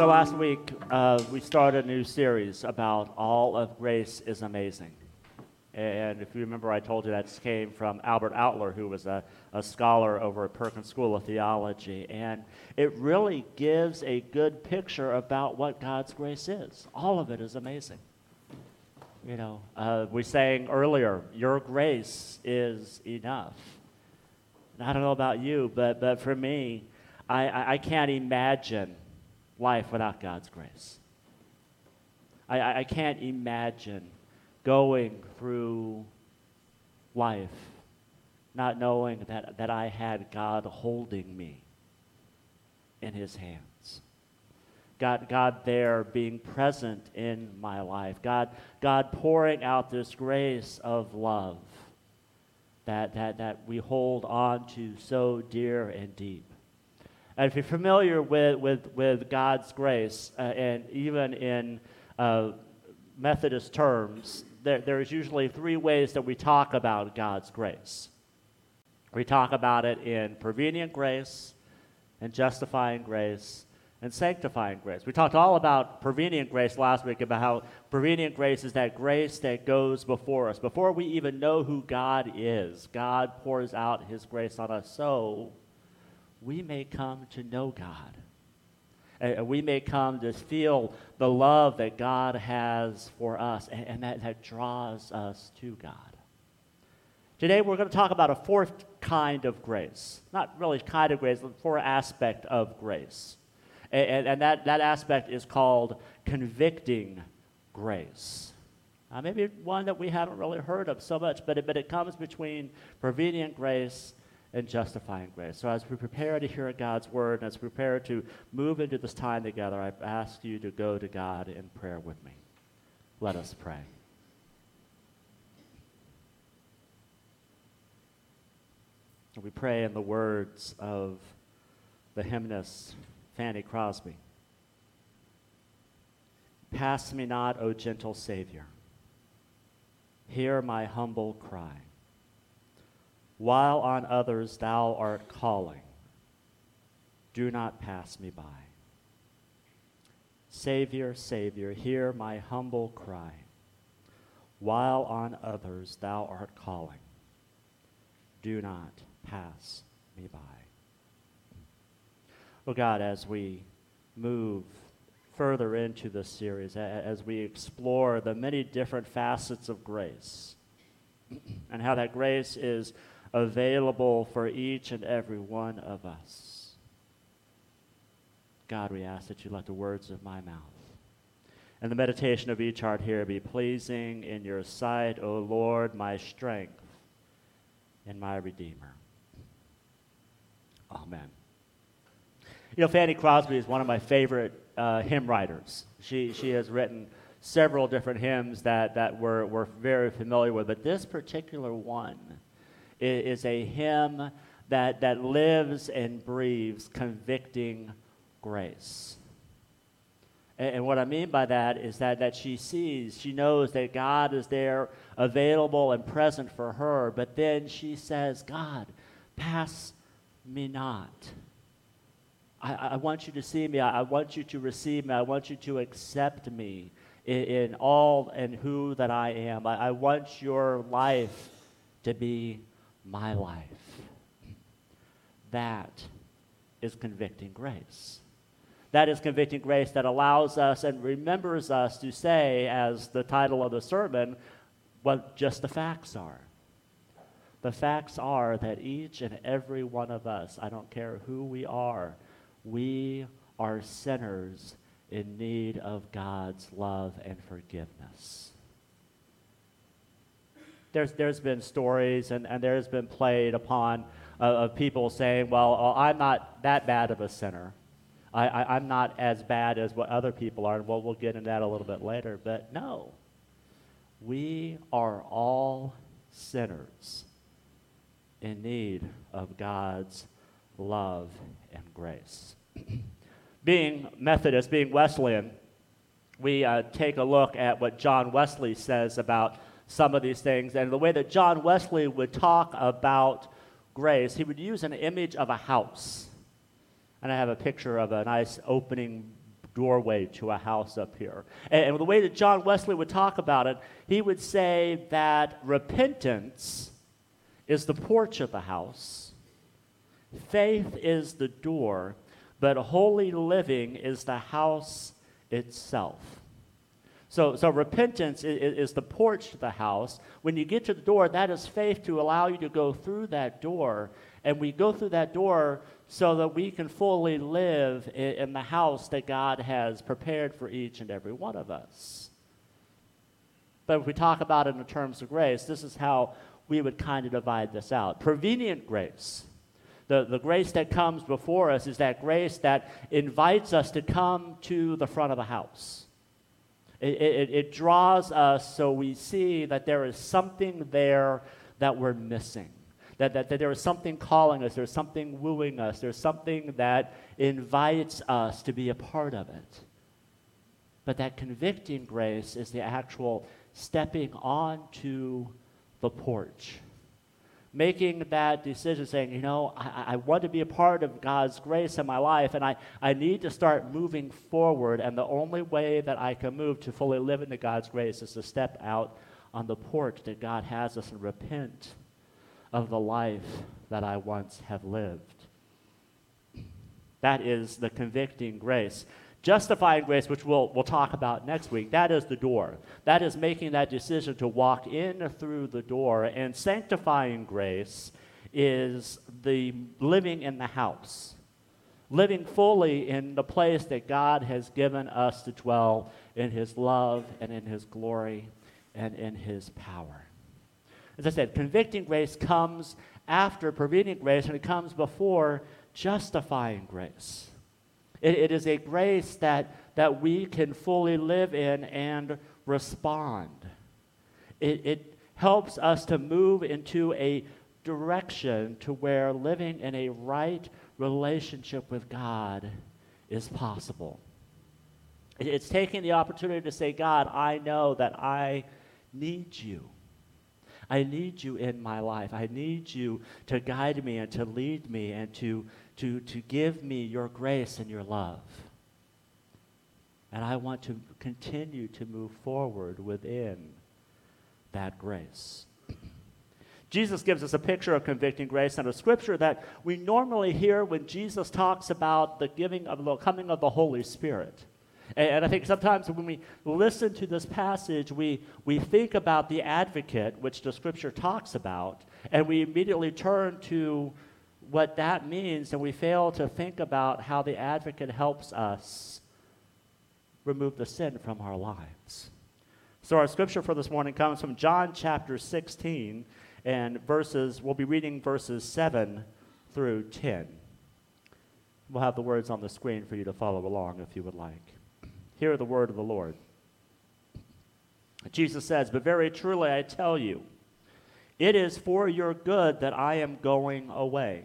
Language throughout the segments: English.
So last week, uh, we started a new series about all of grace is amazing. And if you remember, I told you that came from Albert Outler, who was a, a scholar over at Perkins School of Theology. And it really gives a good picture about what God's grace is. All of it is amazing. You know, uh, we sang earlier, Your grace is enough. And I don't know about you, but, but for me, I, I, I can't imagine life without God's grace. I, I can't imagine going through life not knowing that, that I had God holding me in his hands. God, God there being present in my life. God, God pouring out this grace of love that, that, that we hold on to so dear and deep. And if you're familiar with, with, with God's grace, uh, and even in uh, Methodist terms, there, there's usually three ways that we talk about God's grace. We talk about it in prevenient grace, and justifying grace, and sanctifying grace. We talked all about prevenient grace last week, about how prevenient grace is that grace that goes before us. Before we even know who God is, God pours out his grace on us so we may come to know God and we may come to feel the love that God has for us, and, and that, that draws us to God. Today, we're going to talk about a fourth kind of grace. Not really kind of grace, but four aspect of grace. And, and, and that, that aspect is called convicting grace. Uh, maybe one that we haven't really heard of so much, but it, but it comes between prevenient grace and justifying grace. So, as we prepare to hear God's word and as we prepare to move into this time together, I ask you to go to God in prayer with me. Let us pray. We pray in the words of the hymnist Fanny Crosby Pass me not, O gentle Savior. Hear my humble cry while on others thou art calling. Do not pass me by. Savior, Savior, hear my humble cry. While on others thou art calling. Do not pass me by. Oh God, as we move further into this series, as we explore the many different facets of grace, and how that grace is available for each and every one of us. God, we ask that you let the words of my mouth and the meditation of each heart here be pleasing in your sight, O Lord, my strength and my Redeemer. Amen. You know, Fanny Crosby is one of my favorite uh, hymn writers. She, she has written several different hymns that, that we're, we're very familiar with, but this particular one is a hymn that, that lives and breathes convicting grace. And, and what I mean by that is that, that she sees, she knows that God is there available and present for her, but then she says, God, pass me not. I, I want you to see me. I, I, want you to receive me. I want you to accept me in, in all and who that I am. I, I want your life to be my life. That is convicting grace. That is convicting grace that allows us and remembers us to say, as the title of the sermon, what just the facts are. The facts are that each and every one of us, I don't care who we are, we are sinners in need of God's love and forgiveness there's, there's been stories and, and there's been played upon of, of people saying, well, well, I'm not that bad of a sinner. I, I, I'm not as bad as what other people are. Well, we'll get into that a little bit later. But no, we are all sinners in need of God's love and grace. being Methodist, being Wesleyan, we uh, take a look at what John Wesley says about some of these things. And the way that John Wesley would talk about grace, he would use an image of a house. And I have a picture of a nice opening doorway to a house up here. And, and the way that John Wesley would talk about it, he would say that repentance is the porch of the house, faith is the door, but holy living is the house itself. So, so repentance is, is, the porch to the house. When you get to the door, that is faith to allow you to go through that door. And we go through that door so that we can fully live in, in the house that God has prepared for each and every one of us. But if we talk about it in terms of grace, this is how we would kind of divide this out. Prevenient grace the, the grace that comes before us is that grace that invites us to come to the front of the house. It, it, it draws us so we see that there is something there that we're missing. That, that, that there is something calling us, there's something wooing us, there's something that invites us to be a part of it. But that convicting grace is the actual stepping onto the porch making that decision, saying, you know, I, I, want to be a part of God's grace in my life, and I, I need to start moving forward. And the only way that I can move to fully live into God's grace is to step out on the porch that God has us and repent of the life that I once have lived. That is the convicting grace. Justifying grace, which we'll, we'll talk about next week, that is the door. That is making that decision to walk in through the door. And sanctifying grace is the living in the house, living fully in the place that God has given us to dwell in His love and in His glory and in His power. As I said, convicting grace comes after prevenient grace, and it comes before justifying grace. It, it is a grace that, that we can fully live in and respond. It, it helps us to move into a direction to where living in a right relationship with God is possible. It's taking the opportunity to say, God, I know that I need you. I need you in my life. I need you to guide me and to lead me and to to, to give me your grace and your love. And I want to continue to move forward within that grace. Jesus gives us a picture of convicting grace and a scripture that we normally hear when Jesus talks about the giving of the coming of the Holy Spirit. And, I think sometimes when we listen to this passage, we, we think about the advocate, which the scripture talks about, and we immediately turn to what that means, and we fail to think about how the advocate helps us remove the sin from our lives. So, our scripture for this morning comes from John chapter 16, and verses, we'll be reading verses 7 through 10. We'll have the words on the screen for you to follow along if you would like. Hear the word of the Lord. Jesus says, But very truly I tell you, it is for your good that I am going away.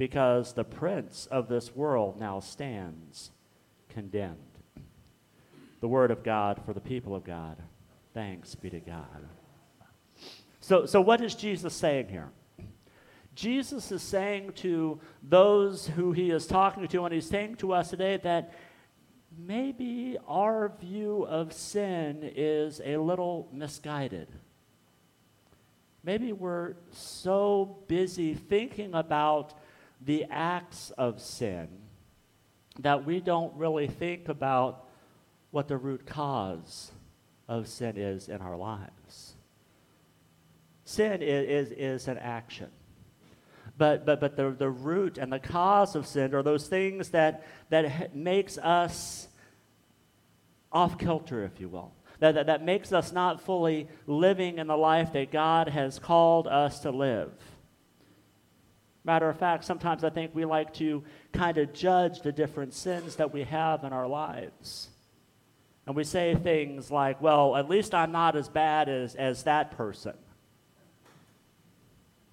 because the prince of this world now stands condemned. The word of God for the people of God. Thanks be to God. So, so what is Jesus saying here? Jesus is saying to those who he is talking to, and he's saying to us today that maybe our view of sin is a little misguided. Maybe we're so busy thinking about the acts of sin that we don't really think about what the root cause of sin is in our lives. Sin is, is, is an action. But, but, but the, the root and the cause of sin are those things that, that makes us off kilter, if you will. That, that, that makes us not fully living in the life that God has called us to live. Matter of fact, sometimes I think we like to kind of judge the different sins that we have in our lives. And we say things like, well, at least I'm not as bad as, as that person.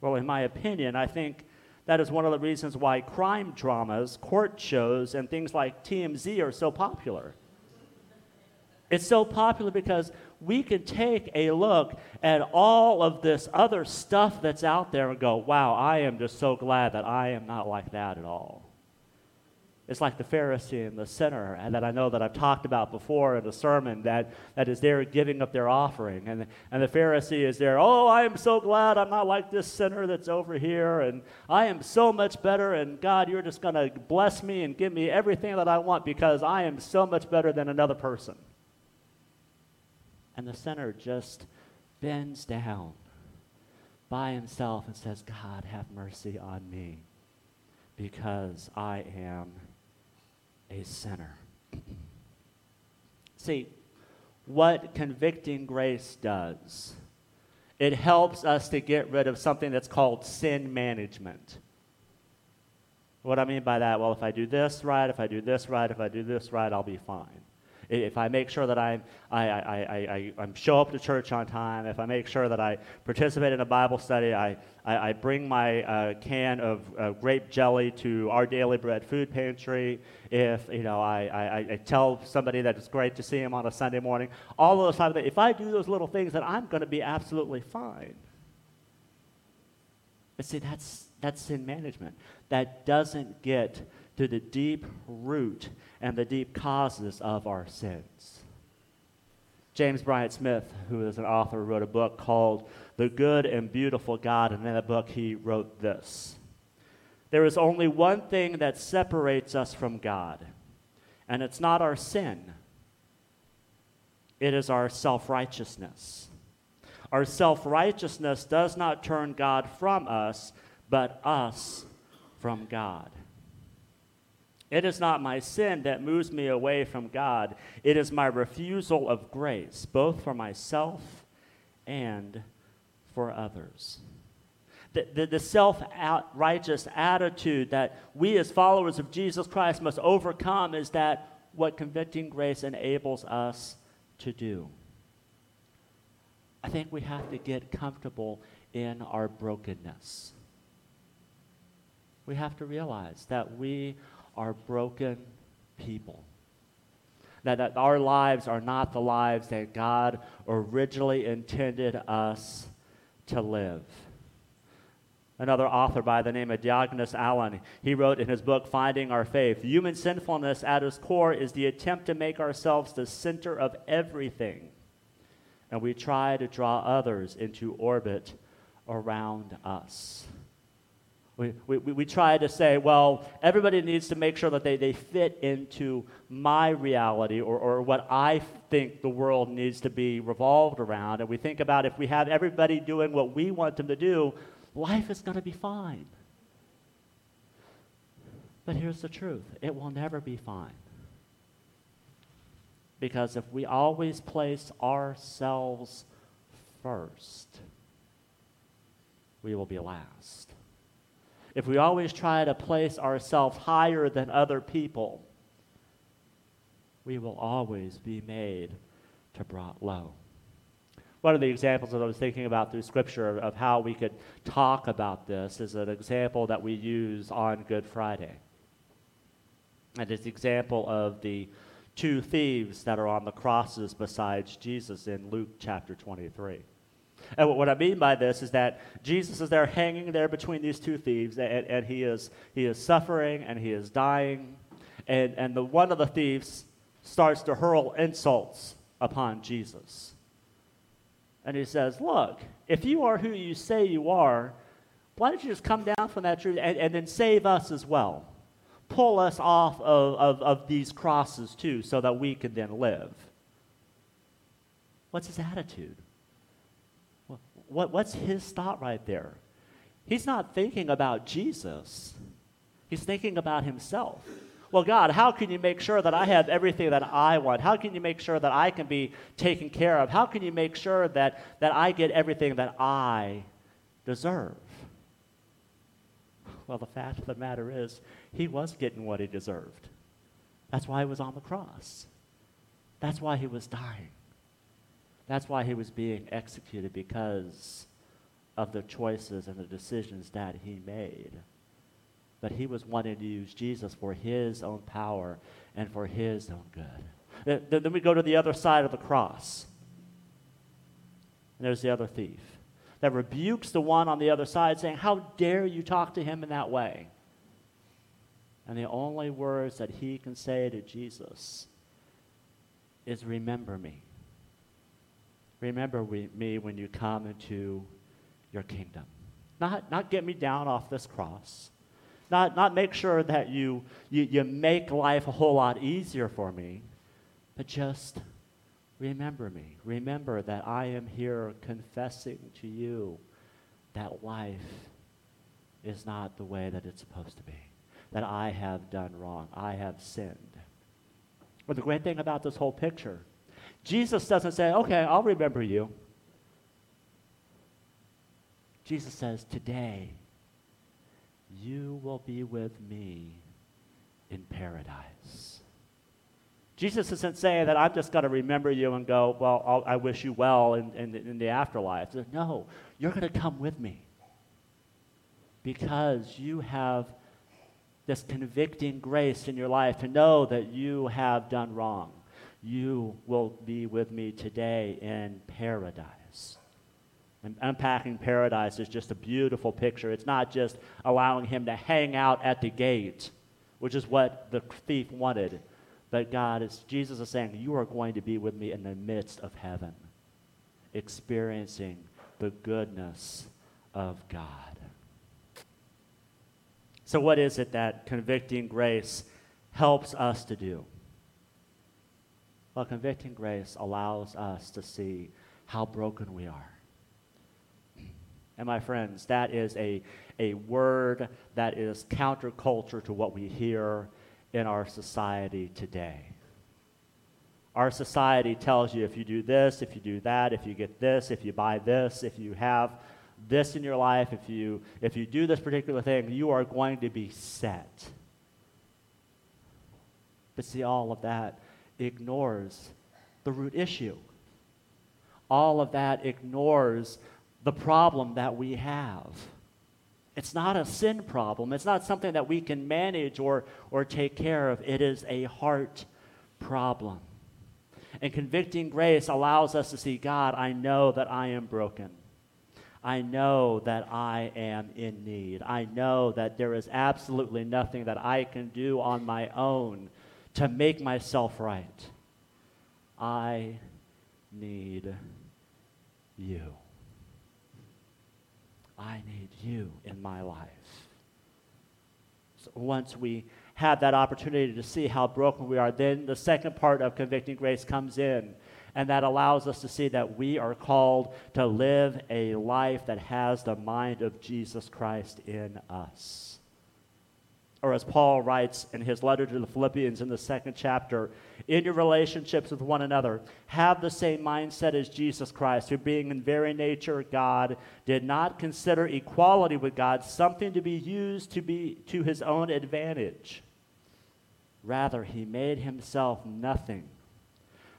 Well, in my opinion, I think that is one of the reasons why crime dramas, court shows, and things like TMZ are so popular. It's so popular because we can take a look at all of this other stuff that's out there and go, wow, I am just so glad that I am not like that at all. It's like the Pharisee and the sinner, and that I know that I've talked about before in a sermon that, that is there giving up their offering. And, and the Pharisee is there, oh, I am so glad I'm not like this sinner that's over here, and I am so much better, and God, you're just going to bless me and give me everything that I want because I am so much better than another person. And the sinner just bends down by himself and says, God, have mercy on me because I am a sinner. See, what convicting grace does, it helps us to get rid of something that's called sin management. What I mean by that, well, if I do this right, if I do this right, if I do this right, I'll be fine if I make sure that I'm, I, I, I, I, show up to church on time, if I make sure that I participate in a Bible study, I, I, I bring my uh, can of uh, grape jelly to our daily bread food pantry, if you know, I, I, I tell somebody that it's great to see him on a Sunday morning, all those of things, if I do those little things, then I'm going to be absolutely fine. But see, that's, that's sin management. That doesn't get to the deep root and the deep causes of our sins. James Bryant Smith, who is an author, wrote a book called The Good and Beautiful God, and in that book he wrote this There is only one thing that separates us from God, and it's not our sin, it is our self righteousness. Our self righteousness does not turn God from us, but us from God. It is not my sin that moves me away from God. It is my refusal of grace, both for myself and for others. The, the, the self righteous attitude that we as followers of Jesus Christ must overcome is that what convicting grace enables us to do. I think we have to get comfortable in our brokenness. We have to realize that we are broken people. That, that our lives are not the lives that God originally intended us to live. Another author by the name of Diogenes Allen, he wrote in his book, Finding Our Faith Human sinfulness at its core is the attempt to make ourselves the center of everything. And we try to draw others into orbit around us. We, we, we try to say, well, everybody needs to make sure that they, they fit into my reality or, or what I think the world needs to be revolved around. And we think about if we have everybody doing what we want them to do, life is going to be fine. But here's the truth it will never be fine. Because if we always place ourselves first, we will be last if we always try to place ourselves higher than other people, we will always be made to brought low. One of the examples that I was thinking about through Scripture of how we could talk about this is an example that we use on Good Friday. And it's the example of the two thieves that are on the crosses besides Jesus in Luke chapter 23. And what I mean by this is that Jesus is there hanging there between these two thieves, and, and he, is, he is suffering and he is dying. And, and the one of the thieves starts to hurl insults upon Jesus. And he says, Look, if you are who you say you are, Why don't you just come down from that tree and, and then save us as well? Pull us off of, of, of these crosses too, so that we can then live. What's his attitude? What, what's his thought right there? He's not thinking about Jesus, he's thinking about himself. Well, God, how can you make sure that I have everything that I want? How can you make sure that I can be taken care of? How can you make sure that, that I get everything that I deserve? Well, the fact of the matter is, he was getting what he deserved. That's why he was on the cross. That's why he was dying. That's why he was being executed because of the choices and the decisions that he made. But he was wanting to use Jesus for his own power and for his own good. Then we go to the other side of the cross. And there's the other thief that rebukes the one on the other side, saying, How dare you talk to him in that way? And the only words that he can say to Jesus is, Remember me. Remember me when you come into your kingdom. Not, not get me down off this cross. Not, not make sure that you, you, you make life a whole lot easier for me, but just remember me. Remember that I am here confessing to you that life is not the way that it's supposed to be, that I have done wrong, I have sinned. But the great thing about this whole picture, Jesus doesn't say, okay, I'll remember you. Jesus says, today, you will be with me in paradise. Jesus isn't saying that I'm just going to remember you and go, well, I'll, i wish you well in, in, in the afterlife. No, you're going to come with me because you have this convicting grace in your life to know that you have done wrong. You will be with me today in paradise. And unpacking paradise is just a beautiful picture. It's not just allowing him to hang out at the gate, which is what the thief wanted. But God is, Jesus is saying, You are going to be with me in the midst of heaven, experiencing the goodness of God. So, what is it that convicting grace helps us to do? Well, convicting grace allows us to see how broken we are and my friends, that is a, a word that is counterculture to what we hear in our society today. Our society tells you if you do this, if you do that, if you get this, if you buy this, if you have this in your life, if you, if you do this particular thing, you are going to be set. But see, all of that ignores the root issue. All of that ignores the problem that we have. It's not a sin problem. It's not something that we can manage or, or take care of. It is a heart problem. And convicting grace allows us to see God, I know that I am broken. I know that I am in need. I know that there is absolutely nothing that I can do on my own to make myself right. I need you. I need you in my life. So once we have that opportunity to see how broken we are, then the second part of convicting grace comes in. And that allows us to see that we are called to live a life that has the mind of Jesus Christ in us or as Paul writes in his letter to the Philippians in the second chapter, in your relationships with one another, have the same mindset as Jesus Christ, who, being in very nature God, did not consider equality with God something to be used to, be, to his own advantage. Rather, he made himself nothing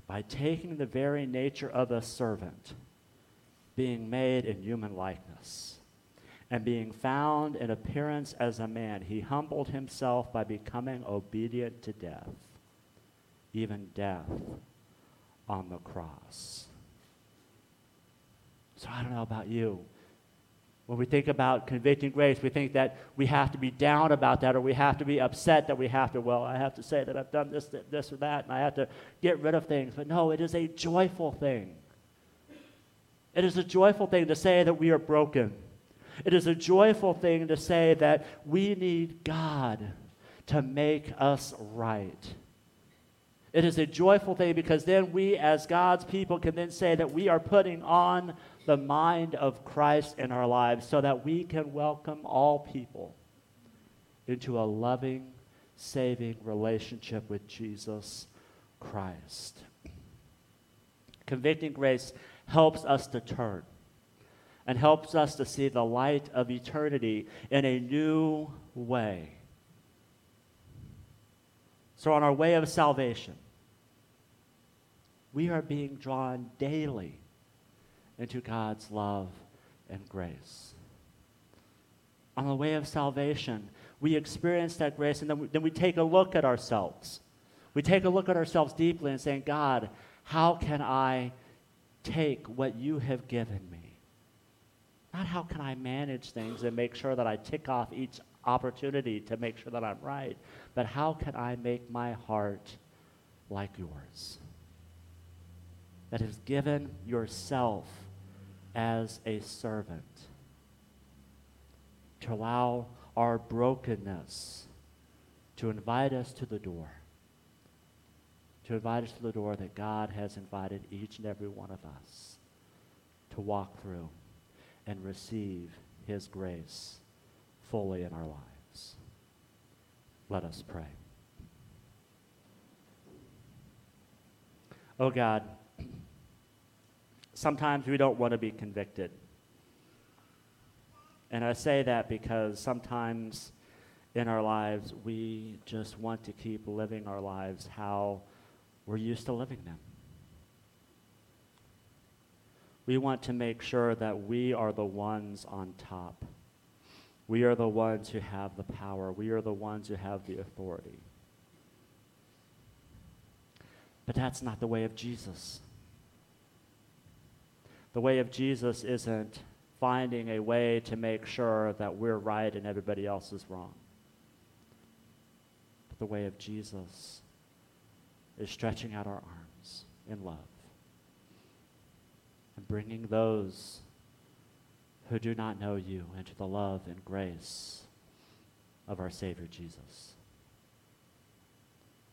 by taking the very nature of a servant, being made in human likeness and being found in appearance as a man, he humbled himself by becoming obedient to death, even death on the cross. So I don't know about you. When we think about convicting grace, we think that we have to be down about that or we have to be upset that we have to, well, I have to say that I've done this, this, or that, and I have to get rid of things. But no, it is a joyful thing. It is a joyful thing to say that we are broken It is a joyful thing to say that we need God to make us right. It is a joyful thing because then we, as God's people, can then say that we are putting on the mind of Christ in our lives so that we can welcome all people into a loving, saving relationship with Jesus Christ. Convicting grace helps us to turn and helps us to see the light of eternity in a new way. So, on our way of salvation, we are being drawn daily into God's love and grace. On the way of salvation, we experience that grace, and then we, then we take a look at ourselves. We take a look at ourselves deeply and saying, God, how can I take what you have given how can I manage things and make sure that I tick off each opportunity to make sure that I'm right, but how can I make my heart like yours? That has given yourself as a servant to allow our brokenness to invite us to the door. To invite us to the door that God has invited each and every one of us to walk through and receive His grace fully in our lives. Let us pray. Oh God, sometimes we don't want to be convicted. And I say that because sometimes in our lives we just want to keep living our lives how we're used to living them. We want to make sure that we are the ones on top. We are the ones who have the power. We are the ones who have the authority. But that's not the way of Jesus. The way of Jesus isn't finding a way to make sure that we're right and everybody else is wrong. But the way of Jesus is stretching out our arms in love bringing those who do not know you into the love and grace of our Savior Jesus.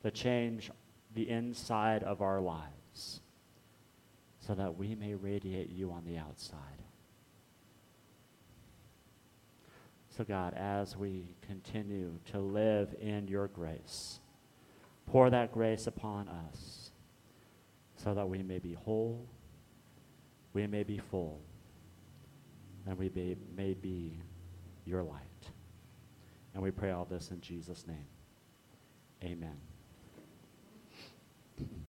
To change the inside of our lives so that we may radiate you on the outside. So, God, as we continue to live in your grace, pour that grace upon us so that we may be whole, we may be full, and we may, may be your light. And we pray all this in Jesus' name. Amen.